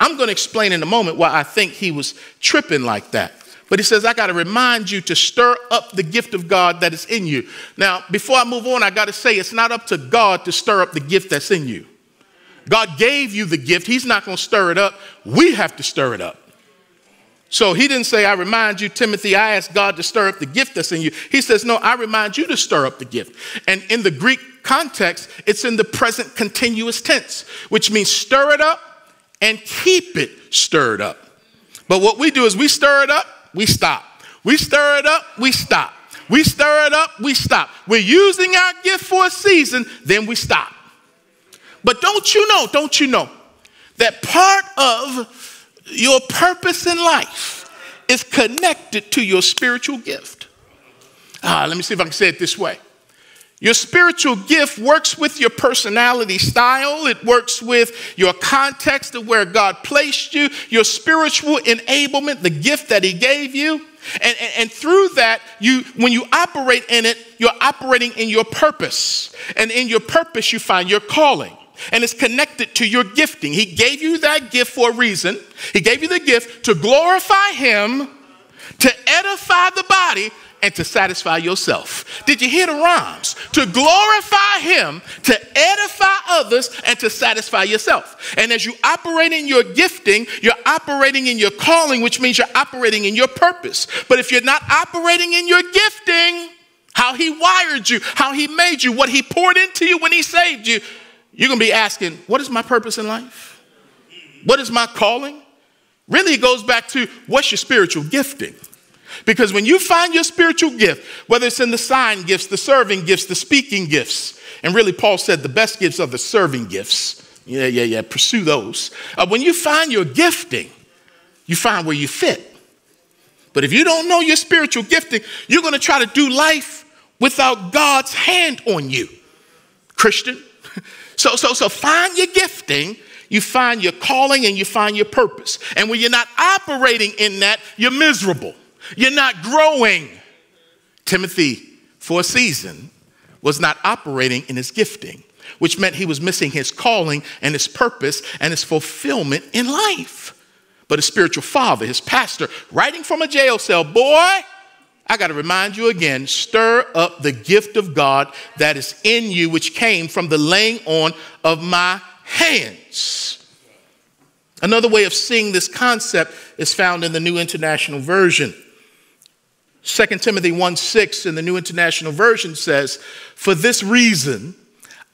I'm going to explain in a moment why I think he was tripping like that. But he says, I got to remind you to stir up the gift of God that is in you. Now, before I move on, I got to say it's not up to God to stir up the gift that's in you. God gave you the gift, He's not going to stir it up. We have to stir it up. So he didn't say, I remind you, Timothy, I asked God to stir up the gift that's in you. He says, No, I remind you to stir up the gift. And in the Greek context, it's in the present continuous tense, which means stir it up and keep it stirred up. But what we do is we stir it up, we stop. We stir it up, we stop. We stir it up, we stop. We're using our gift for a season, then we stop. But don't you know, don't you know, that part of your purpose in life is connected to your spiritual gift. Ah, let me see if I can say it this way. Your spiritual gift works with your personality style. It works with your context of where God placed you, your spiritual enablement, the gift that He gave you. And, and, and, through that, you, when you operate in it, you're operating in your purpose. And in your purpose, you find your calling and it's connected to your gifting. He gave you that gift for a reason. He gave you the gift to glorify Him, to edify the body, and to satisfy yourself. Did you hear the rhymes? To glorify Him, to edify others, and to satisfy yourself. And as you operate in your gifting, you're operating in your calling, which means you're operating in your purpose. But if you're not operating in your gifting, how He wired you, how He made you, what He poured into you when He saved you, you're going to be asking, what is my purpose in life? What is my calling? Really, it goes back to what's your spiritual gifting? Because when you find your spiritual gift, whether it's in the sign gifts, the serving gifts, the speaking gifts, and really, Paul said the best gifts are the serving gifts. Yeah, yeah, yeah, pursue those. Uh, when you find your gifting, you find where you fit. But if you don't know your spiritual gifting, you're going to try to do life without God's hand on you. Christian, so, so, so find your gifting, you find your calling, and you find your purpose. And when you're not operating in that, you're miserable. You're not growing. Timothy, for a season, was not operating in his gifting, which meant he was missing his calling and his purpose and his fulfillment in life. But his spiritual father, his pastor, writing from a jail cell, boy, I got to remind you again stir up the gift of God that is in you, which came from the laying on of my hands. Another way of seeing this concept is found in the New International Version. 2 Timothy 1 6 in the New International Version says, For this reason,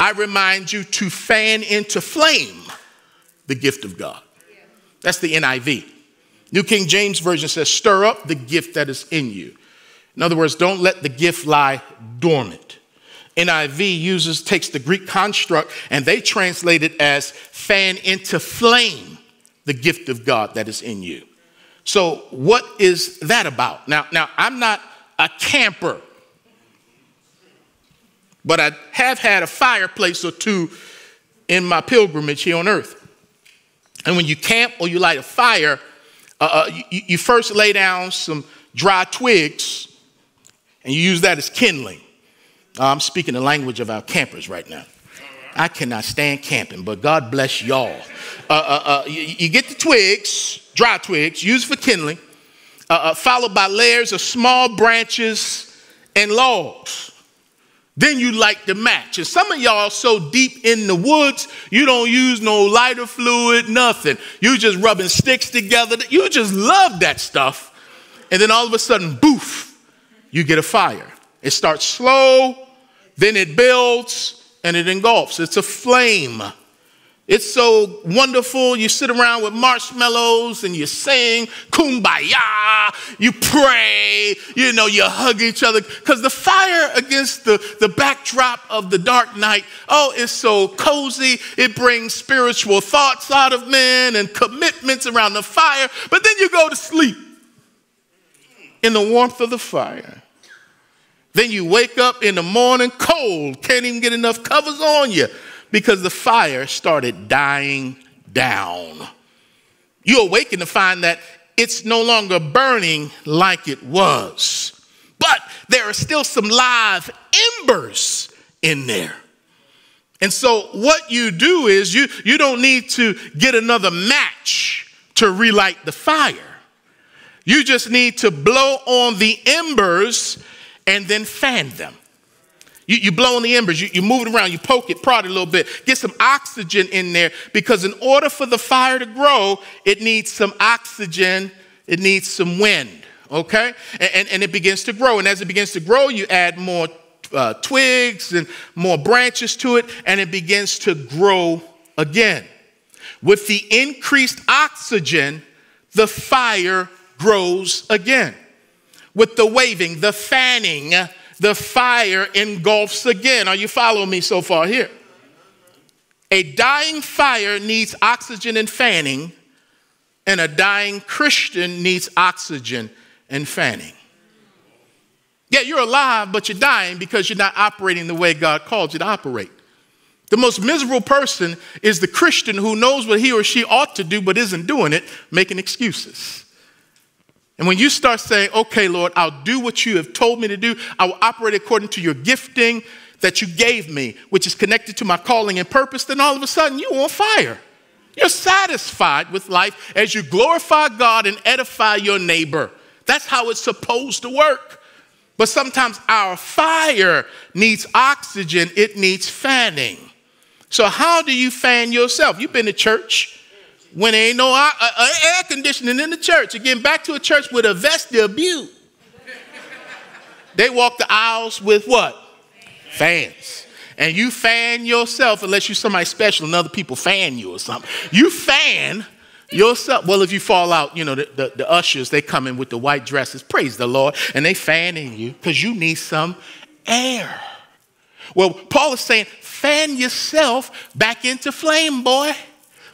I remind you to fan into flame the gift of God. That's the NIV. New King James Version says, Stir up the gift that is in you. In other words, don't let the gift lie dormant. NIV uses, takes the Greek construct and they translate it as fan into flame the gift of God that is in you. So, what is that about? Now, now I'm not a camper, but I have had a fireplace or two in my pilgrimage here on earth. And when you camp or you light a fire, uh, uh you, you first lay down some dry twigs and you use that as kindling. Uh, I'm speaking the language of our campers right now. I cannot stand camping, but God bless y'all. Uh, uh, uh, you, you, get the twigs, dry twigs, used for kindling, uh, uh, followed by layers of small branches and logs. Then you light the match. And some of y'all so deep in the woods, you don't use no lighter fluid, nothing. You just rubbing sticks together. You just love that stuff. And then all of a sudden, boof, you get a fire. It starts slow, then it builds, and it engulfs. It's a flame. It's so wonderful. You sit around with marshmallows and you sing kumbaya, you pray, you know, you hug each other. Because the fire against the, the backdrop of the dark night, oh, it's so cozy. It brings spiritual thoughts out of men and commitments around the fire. But then you go to sleep in the warmth of the fire. Then you wake up in the morning cold, can't even get enough covers on you because the fire started dying down. You awaken to find that it's no longer burning like it was. But there are still some live embers in there. And so what you do is you, you don't need to get another match to relight the fire. You just need to blow on the embers and then fan them. You, you blow on the embers, you, you move it around, you poke it, prod it a little bit, get some oxygen in there because in order for the fire to grow, it needs some oxygen, it needs some wind, okay? And, and, and it begins to grow. And as it begins to grow, you add more uh, twigs and more branches to it, and it begins to grow again. With the increased oxygen, the fire grows again. With the waving, the fanning, the fire engulfs again. Are you following me so far here? A dying fire needs oxygen and fanning, and a dying Christian needs oxygen and fanning. Yeah, you're alive, but you're dying because you're not operating the way God called you to operate. The most miserable person is the Christian who knows what he or she ought to do but isn't doing it, making excuses. And when you start saying, okay, Lord, I'll do what you have told me to do, I will operate according to your gifting that you gave me, which is connected to my calling and purpose, then all of a sudden you're on fire. You're satisfied with life as you glorify God and edify your neighbor. That's how it's supposed to work. But sometimes our fire needs oxygen, it needs fanning. So, how do you fan yourself? You've been to church when there ain't no uh, uh, air conditioning in the church. Again, back to a church with a vestibule. they walk the aisles with what? Fans. And you fan yourself unless you're somebody special and other people fan you or something. You fan yourself. Well, if you fall out, you know, the, the, the ushers, they come in with the white dresses, praise the Lord, and they fanning you because you need some air. Well, Paul is saying, fan yourself back into flame, boy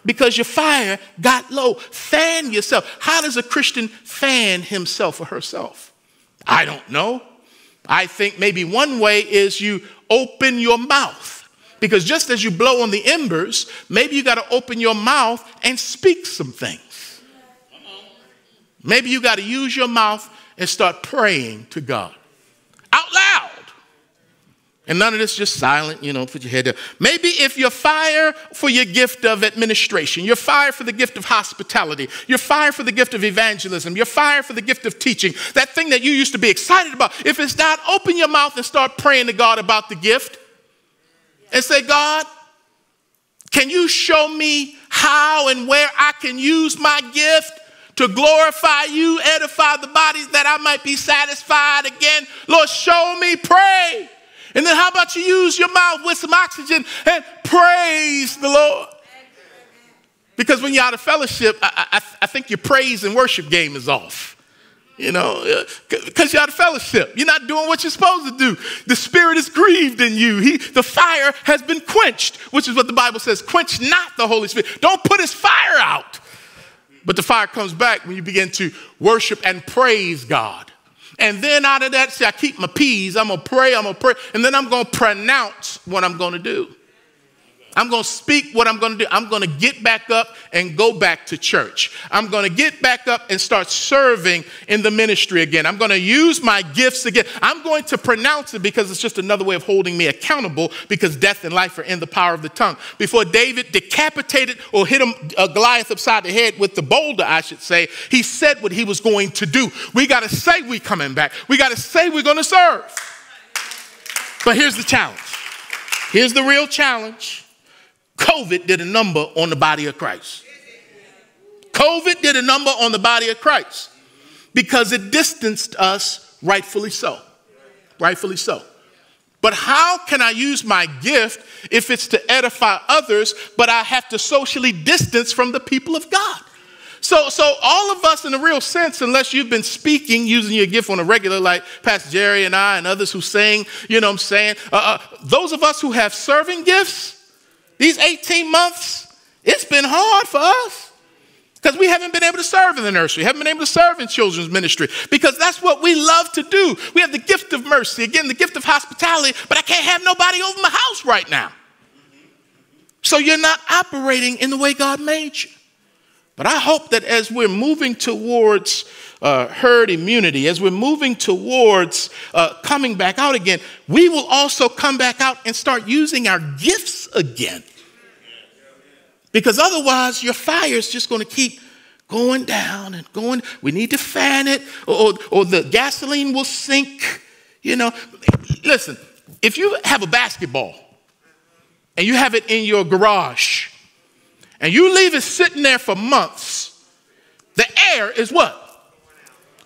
because your fire got low. Fan yourself. How does a Christian fan himself or herself? I don't know. I think maybe one way is you open your mouth. Because just as you blow on the embers, maybe you got to open your mouth and speak some things. Maybe you got to use your mouth and start praying to God out loud. And none of this just silent, you know, put your head down. Maybe if you're fired for your gift of administration, you're fired for the gift of hospitality, you're fired for the gift of evangelism, you're fired for the gift of teaching, that thing that you used to be excited about, if it's not, open your mouth and start praying to God about the gift and say, God, can you show me how and where I can use my gift to glorify you, edify the bodies that I might be satisfied again? Lord, show me, pray. And then how about you use your mouth with some oxygen and praise the Lord? Because when you're out of fellowship, I, I, I think your praise and worship game is off. You know, uh, because you're out of fellowship. You're not doing what you're supposed to do. The Spirit is grieved in you. He, the fire has been quenched, which is what the Bible says quench not the Holy Spirit. Don't put his fire out. But the fire comes back when you begin to worship and praise God. And then out of that, see, I keep my P's. I'm going to pray, I'm going to pray. And then I'm going to pronounce what I'm going to do. I'm going to speak what I'm going to do. I'm going to get back up and go back to church. I'm going to get back up and start serving in the ministry again. I'm going to use my gifts again. I'm going to pronounce it because it's just another way of holding me accountable because death and life are in the power of the tongue. Before David decapitated or hit him, uh, Goliath upside the head with the boulder, I should say, he said what he was going to do. We got to say we coming back. We got to say we're going to serve. But here's the challenge. Here's the real challenge COVID did a number on the body of Christ. COVID did a number on the body of Christ because it distanced us, rightfully so. Rightfully so. But how can I use my gift if it's to edify others, but I have to socially distance from the people of God? So, so all of us, in a real sense, unless you've been speaking using your gift on a regular, like Pastor Jerry and I and others who sing, you know what I'm saying? Uh, uh, those of us who have serving gifts, these 18 months, it's been hard for us because we haven't been able to serve in the nursery, haven't been able to serve in children's ministry because that's what we love to do. We have the gift of mercy, again, the gift of hospitality, but I can't have nobody over my house right now. So you're not operating in the way God made you. But I hope that as we're moving towards uh, herd immunity, as we're moving towards uh, coming back out again, we will also come back out and start using our gifts again. Because otherwise, your fire is just going to keep going down and going. We need to fan it, or, or the gasoline will sink. You know, listen, if you have a basketball and you have it in your garage and you leave it sitting there for months, the air is what?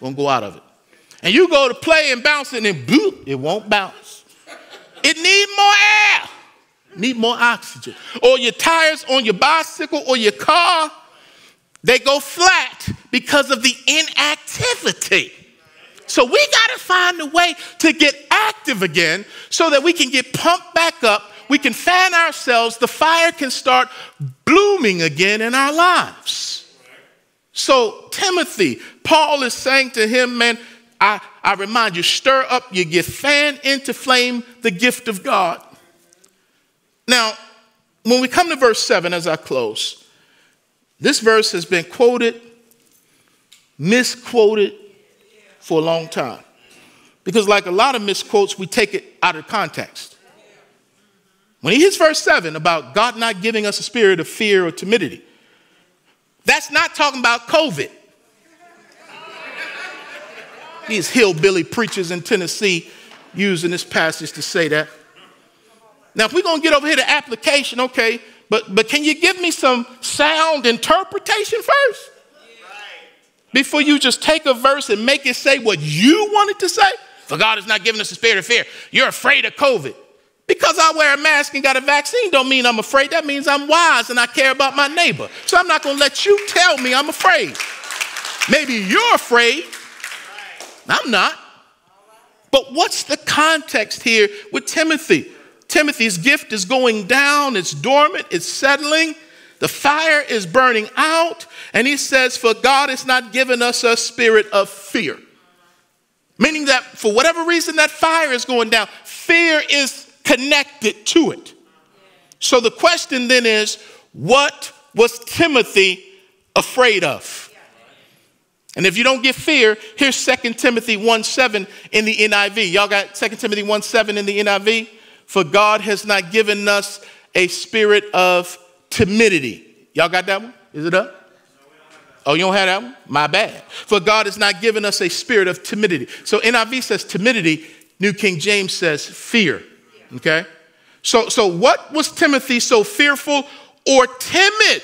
Gonna go out of it. And you go to play and bounce it and boop, it won't bounce. It need more air need more oxygen. Or your tires on your bicycle or your car, they go flat because of the inactivity. So we got to find a way to get active again so that we can get pumped back up. We can fan ourselves. The fire can start blooming again in our lives. So, Timothy, Paul is saying to him, man, I, I remind you, stir up your gift, fan into flame the gift of God. Now, when we come to verse 7 as I close, this verse has been quoted, misquoted for a long time. Because, like a lot of misquotes, we take it out of context. When he hits verse 7 about God not giving us a spirit of fear or timidity, that's not talking about COVID. These hillbilly preachers in Tennessee using this passage to say that. Now, if we're going to get over here to application, okay, but, but can you give me some sound interpretation first? Before you just take a verse and make it say what you want it to say? For God has not given us a spirit of fear. You're afraid of COVID. Because I wear a mask and got a vaccine don't mean I'm afraid. That means I'm wise and I care about my neighbor. So I'm not going to let you tell me I'm afraid. Maybe you're afraid. I'm not. But what's the context here with Timothy? Timothy's gift is going down, it's dormant, it's settling. The fire is burning out. And he says, For God has not given us a spirit of fear. Meaning that for whatever reason that fire is going down, fear is connected to it. So the question then is, what was Timothy afraid of? And if you don't get fear, here's 2 Timothy 1 7 in the NIV. Y'all got 2 Timothy 1 7 in the NIV? For God has not given us a spirit of timidity. Y'all got that one? Is it up? Oh, you don't have that one? My bad. For God has not given us a spirit of timidity. So NIV says timidity, New King James says fear. Okay? So, so what was Timothy so fearful or timid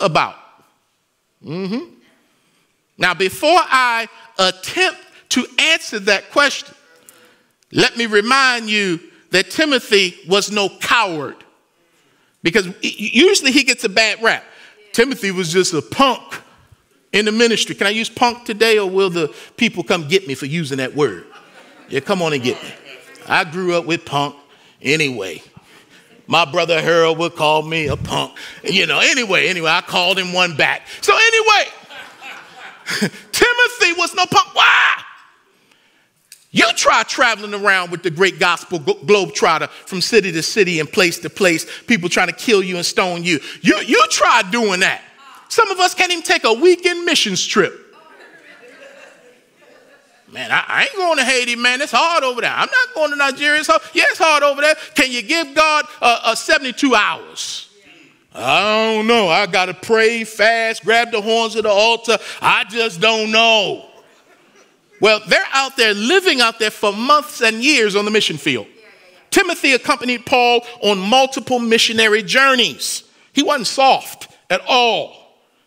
about? Mm-hmm. Now, before I attempt to answer that question, let me remind you that Timothy was no coward. Because usually he gets a bad rap. Timothy was just a punk in the ministry. Can I use punk today or will the people come get me for using that word? Yeah, come on and get me. I grew up with punk anyway. My brother Harold would call me a punk. You know, anyway, anyway, I called him one back. So anyway, Timothy was no punk. Why? You try traveling around with the great gospel globetrotter from city to city and place to place, people trying to kill you and stone you. You, you try doing that. Some of us can't even take a weekend missions trip. Man, I, I, ain't going to Haiti, man. It's hard over there. I'm not going to Nigeria. It's hard. Yeah, it's hard over there. Can you give God a 72 hours? I don't know. I got to pray, fast, grab the horns of the altar. I just don't know. Well, they're out there living out there for months and years on the mission field. Yeah, yeah, yeah. Timothy accompanied Paul on multiple missionary journeys. He wasn't soft at all.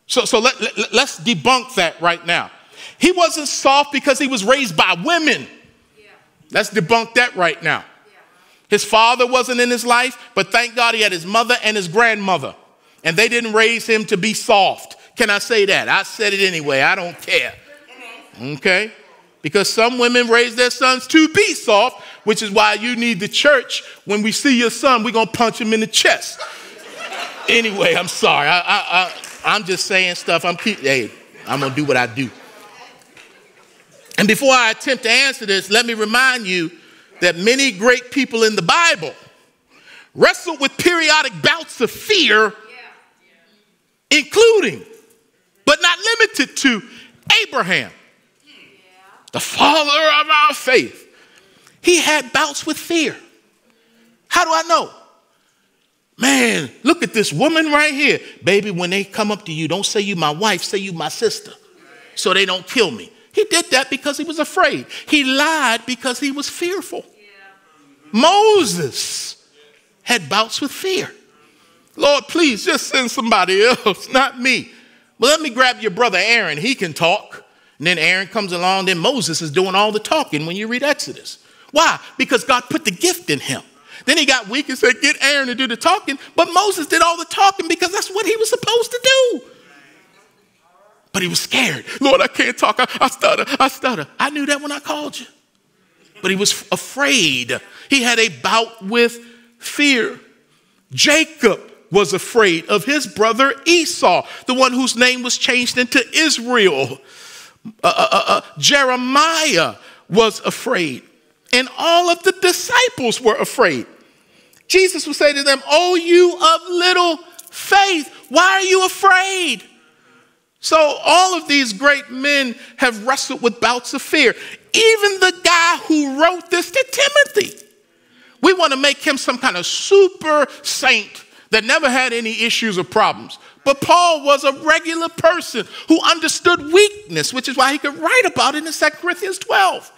So, so let, let, let's debunk that right now. He wasn't soft because he was raised by women. Let's debunk that right now. His father wasn't in his life, but thank God he had his mother and his grandmother. And they didn't raise him to be soft. Can I say that? I said it anyway. I don't care. Okay? because some women raise their sons to be soft, which is why you need the church. When we see your son, we're going to punch him in the chest. anyway, I'm sorry. I, I, I, am just saying stuff. I'm keep, hey, I'm going to do what I do. And before I attempt to answer this, let me remind you that many great people in the Bible wrestled with periodic bouts of fear, including but not limited to Abraham, the father of our faith. He had bouts with fear. How do I know? Man, look at this woman right here. Baby, when they come up to you, don't say you my wife, say you my sister, so they don't kill me. He did that because he was afraid. He lied because he was fearful. Moses had bouts with fear. Lord, please just send somebody else, not me. Well, let me grab your brother Aaron. He can talk. And then Aaron comes along, then Moses is doing all the talking when you read Exodus. Why? Because God put the gift in him. Then he got weak and said, Get Aaron to do the talking. But Moses did all the talking because that's what he was supposed to. But he was scared. Lord, I can't talk. I, I stutter. I stutter. I knew that when I called you. But he was afraid. He had a bout with fear. Jacob was afraid of his brother Esau, the one whose name was changed into Israel. Uh, uh, uh, uh Jeremiah was afraid. And all of the disciples were afraid. Jesus would say to them, Oh, you of little faith, why are you afraid? So, all of these great men have wrestled with bouts of fear. Even the guy who wrote this to Timothy. We want to make him some kind of super saint that never had any issues or problems. But Paul was a regular person who understood weakness, which is why he could write about it in 2 Corinthians 12.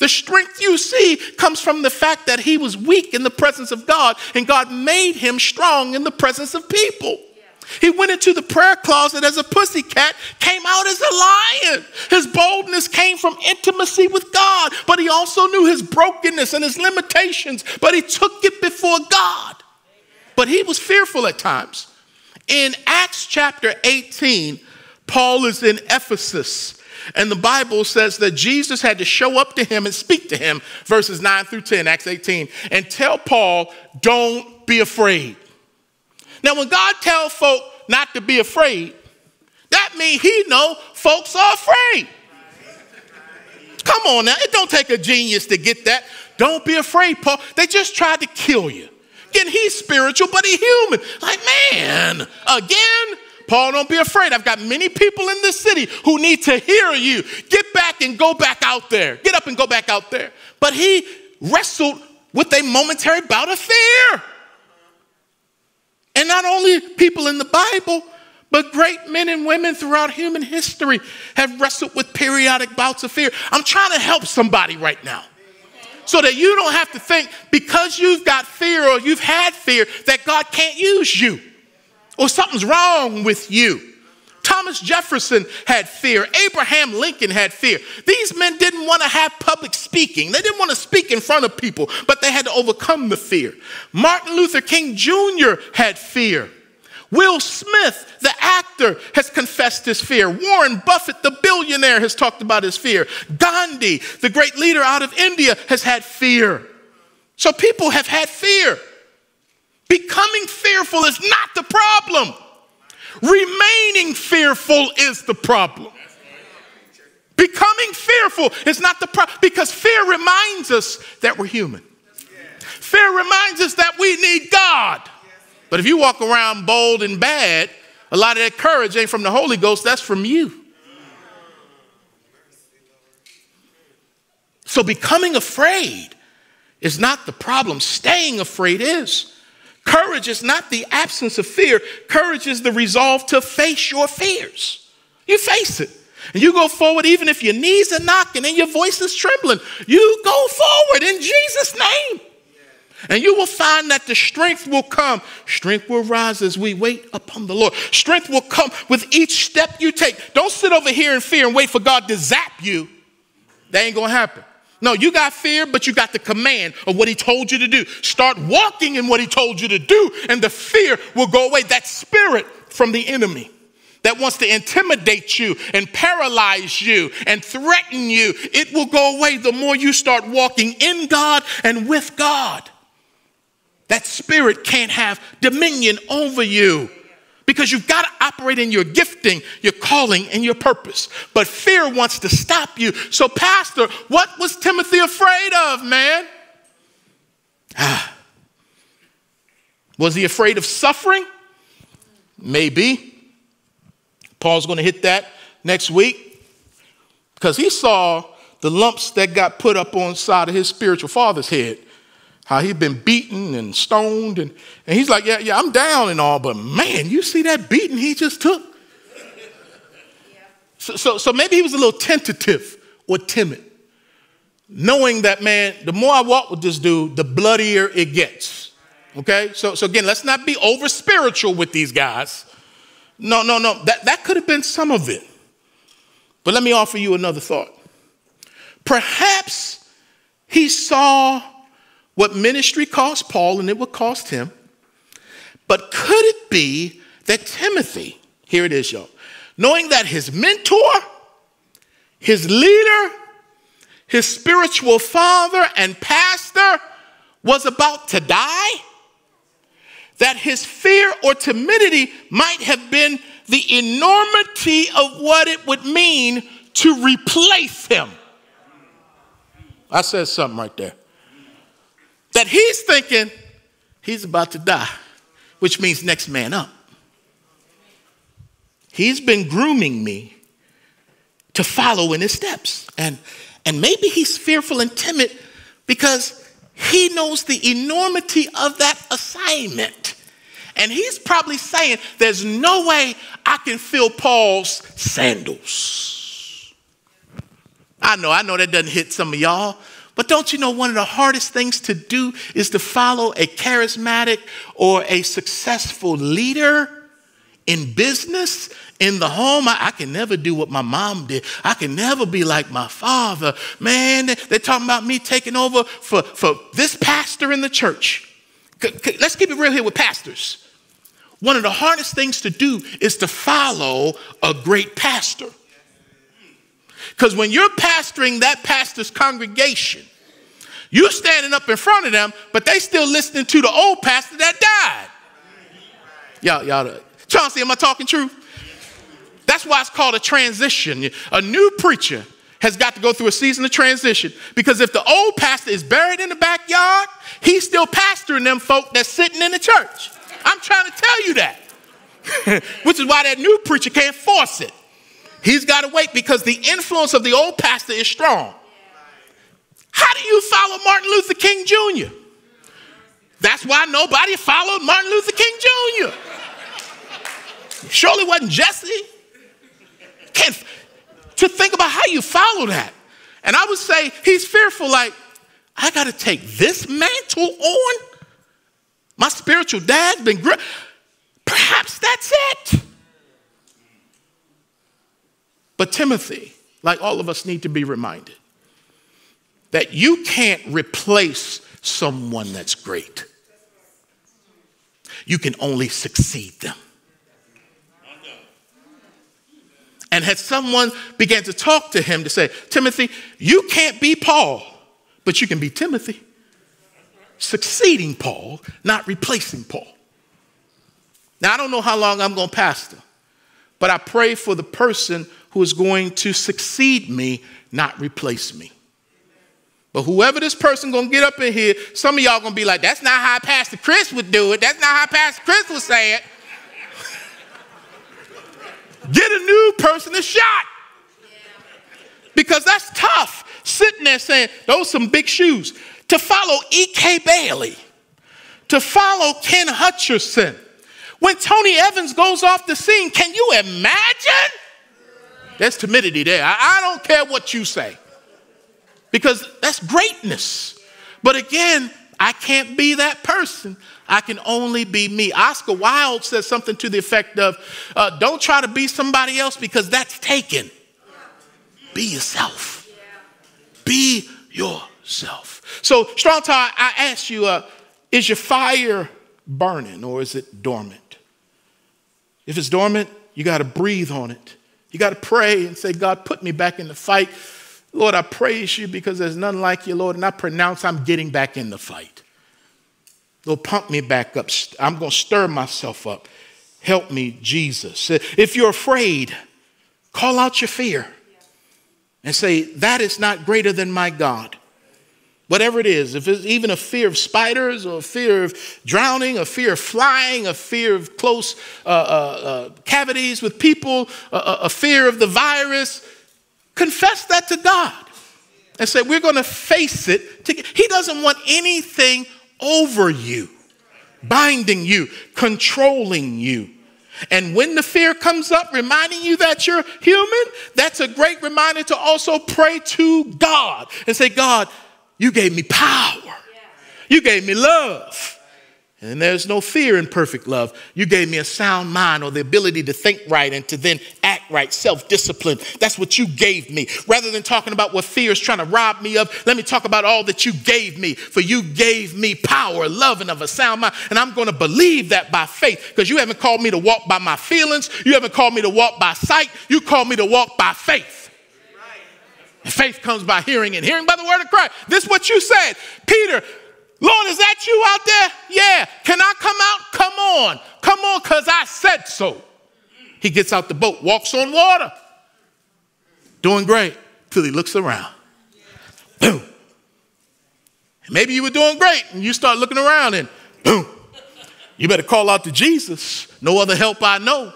The strength you see comes from the fact that he was weak in the presence of God, and God made him strong in the presence of people. He went into the prayer closet as a pussycat, came out as a lion. His boldness came from intimacy with God, but he also knew his brokenness and his limitations, but he took it before God. But he was fearful at times. In Acts chapter 18, Paul is in Ephesus and the Bible says that Jesus had to show up to him and speak to him, verses 9 through 10, Acts 18, and tell Paul, don't be afraid. Now, when God tells folk not to be afraid, that means he know folks are afraid. Come on now, it don't take a genius to get that. Don't be afraid, Paul. They just tried to kill you. Again, he's spiritual, but he's human. Like, man, again? Paul, don't be afraid. I've got many people in this city who need to hear you. Get back and go back out there. Get up and go back out there. But he wrestled with a momentary bout of fear. And not only people in the Bible, but great men and women throughout human history have wrestled with periodic bouts of fear. I'm trying to help somebody right now so that you don't have to think because you've got fear or you've had fear that God can't use you or something's wrong with you. Thomas Jefferson had fear. Abraham Lincoln had fear. These men didn't want to have public speaking. They didn't want to speak in front of people, but they had to overcome the fear. Martin Luther King Jr. had fear. Will Smith, the actor, has confessed his fear. Warren Buffett, the billionaire, has talked about his fear. Gandhi, the great leader out of India, has had fear. So people have had fear. Becoming fearful is not the problem. Remaining fearful is the problem. Becoming fearful is not the problem because fear reminds us that we're human. Fear reminds us that we need God. But if you walk around bold and bad, a lot of that courage ain't from the Holy Ghost, that's from you. So becoming afraid is not the problem, staying afraid is. Courage is not the absence of fear, courage is the resolve to face your fears. You face it. And you go forward even if your knees are knocking and your voice is trembling. You go forward in Jesus' name. And you will find that the strength will come. Strength will rise as we wait upon the Lord. Strength will come with each step you take. Don't sit over here in fear and wait for God to zap you. That ain't gonna happen. No, you got fear, but you got the command of what he told you to do. Start walking in what he told you to do, and the fear will go away. That spirit from the enemy that wants to intimidate you and paralyze you and threaten you, it will go away the more you start walking in God and with God. That spirit can't have dominion over you because you've got to operate in your gifting, your calling, and your purpose. But fear wants to stop you. So, Pastor, what was Timothy afraid of, man? Ah. Was he afraid of suffering? Maybe. Paul's going to hit that next week because he saw the lumps that got put up on side of his spiritual father's head. How he'd been beaten and stoned. And, and he's like, yeah, yeah, I'm down and all, but man, you see that beating he just took? So, so, so maybe he was a little tentative or timid, knowing that, man, the more I walk with this dude, the bloodier it gets. Okay? So, so again, let's not be over spiritual with these guys. No, no, no. That, that could have been some of it. But let me offer you another thought. Perhaps he saw what ministry cost Paul and it would cost him. But could it be that Timothy, here it is, y'all, knowing that his mentor, his leader, his spiritual father and pastor was about to die, that his fear or timidity might have been the enormity of what it would mean to replace him. I said something right there. That he's thinking he's about to die, which means next man up. He's been grooming me to follow in his steps. And, and maybe he's fearful and timid because he knows the enormity of that assignment. And he's probably saying, There's no way I can fill Paul's sandals. I know, I know that doesn't hit some of y'all, but don't you know one of the hardest things to do is to follow a charismatic or a successful leader? in business, in the home, I, I, can never do what my mom did. I can never be like my father. Man, they're talking about me taking over for, for this pastor in the church. Let's keep it real here with pastors. One of the hardest things to do is to follow a great pastor. Because when you're pastoring that pastor's congregation, you're standing up in front of them, but they still listening to the old pastor that died. Y'all, y'all, Chauncey, am I talking true? That's why it's called a transition. A new preacher has got to go through a season of transition because if the old pastor is buried in the backyard, he's still pastoring them folk that's sitting in the church. I'm trying to tell you that. Which is why that new preacher can't force it. He's got to wait because the influence of the old pastor is strong. How do you follow Martin Luther King Jr.? That's why nobody followed Martin Luther King Jr. Surely wasn't Jesse. Can't, to think about how you follow that. And I would say he's fearful, like, I got to take this mantle on. My spiritual dad's been great. Perhaps that's it. But Timothy, like all of us, need to be reminded that you can't replace someone that's great. You can only succeed them. and had someone began to talk to him to say, Timothy, you can't be Paul, but you can be Timothy. Succeeding Paul, not replacing Paul. Now, I don't know how long I'm going to pastor, but I pray for the person who is going to succeed me, not replace me. But whoever this person gonna get up in here, some of y'all gonna be like, that's not how Pastor Chris would do it. That's not how Pastor Chris would say it. Get a new person a shot. Because that's tough. Sitting there saying, those some big shoes. To follow E.K. Bailey, to follow Ken Hutcherson. When Tony Evans goes off the scene, can you imagine? There's timidity there. I, I don't care what you say. Because that's greatness. But again, I can't be that person. I can only be me. Oscar Wilde says something to the effect of uh, don't try to be somebody else because that's taken. Be yourself. Be yourself. So, Strong Tie, I ask you, uh, is your fire burning or is it dormant? If it's dormant, you got to breathe on it. You got to pray and say, God, put me back in the fight. Lord, I praise you because there's none like you, Lord, and I pronounce I'm getting back in the fight. Lord, pump me back up. I'm going to stir myself up. Help me, Jesus. If you're afraid, call out your fear and say, That is not greater than my God. Whatever it is, if it's even a fear of spiders or a fear of drowning, a fear of flying, a fear of close uh, uh, uh, cavities with people, a fear of the virus, confess that to God and say, We're going to face it. To, he doesn't want anything over you, binding you, controlling you. And when the fear comes up, reminding you that you're human, that's a great reminder to also pray to God and say, God, you gave me power. You gave me love. And there's no fear in perfect love. You gave me a sound mind or the ability to think right and to then act right, self discipline. That's what you gave me. Rather than talking about what fear is trying to rob me of, let me talk about all that you gave me. For you gave me power, love, and of a sound mind. And I'm going to believe that by faith because you haven't called me to walk by my feelings. You haven't called me to walk by sight. You called me to walk by faith. And faith comes by hearing and hearing by the word of Christ. This is what you said. Peter, Lord, is that you out there? Yeah. Can I come out? Come on. Come on, because I said so. He gets out the boat, walks on water. Doing great till he looks around. Boom. Maybe you were doing great and you start looking around and boom. You better call out to Jesus. No other help I know.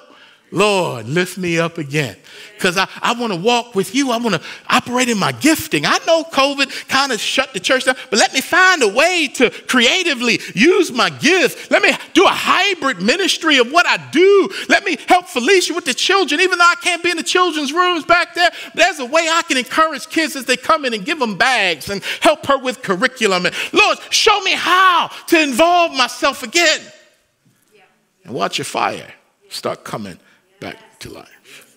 Lord, lift me up again because I, I want to walk with you. I want to operate in my gifting. I know COVID kind of shut the church down, but let me find a way to creatively use my gift. Let me do a hybrid ministry of what I do. Let me help Felicia with the children, even though I can't be in the children's rooms back there. There's a way I can encourage kids as they come in and give them bags and help her with curriculum. And Lord, show me how to involve myself again. And watch your fire start coming back to life.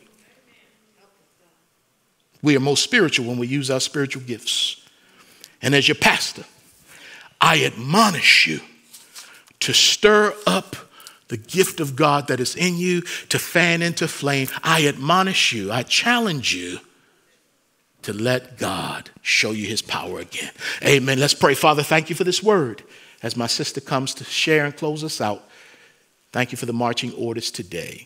We are most spiritual when we use our spiritual gifts. And as your pastor, I admonish you to stir up the gift of God that is in you, to fan into flame. I admonish you, I challenge you to let God show you his power again. Amen. Let's pray. Father, thank you for this word. As my sister comes to share and close us out, thank you for the marching orders today.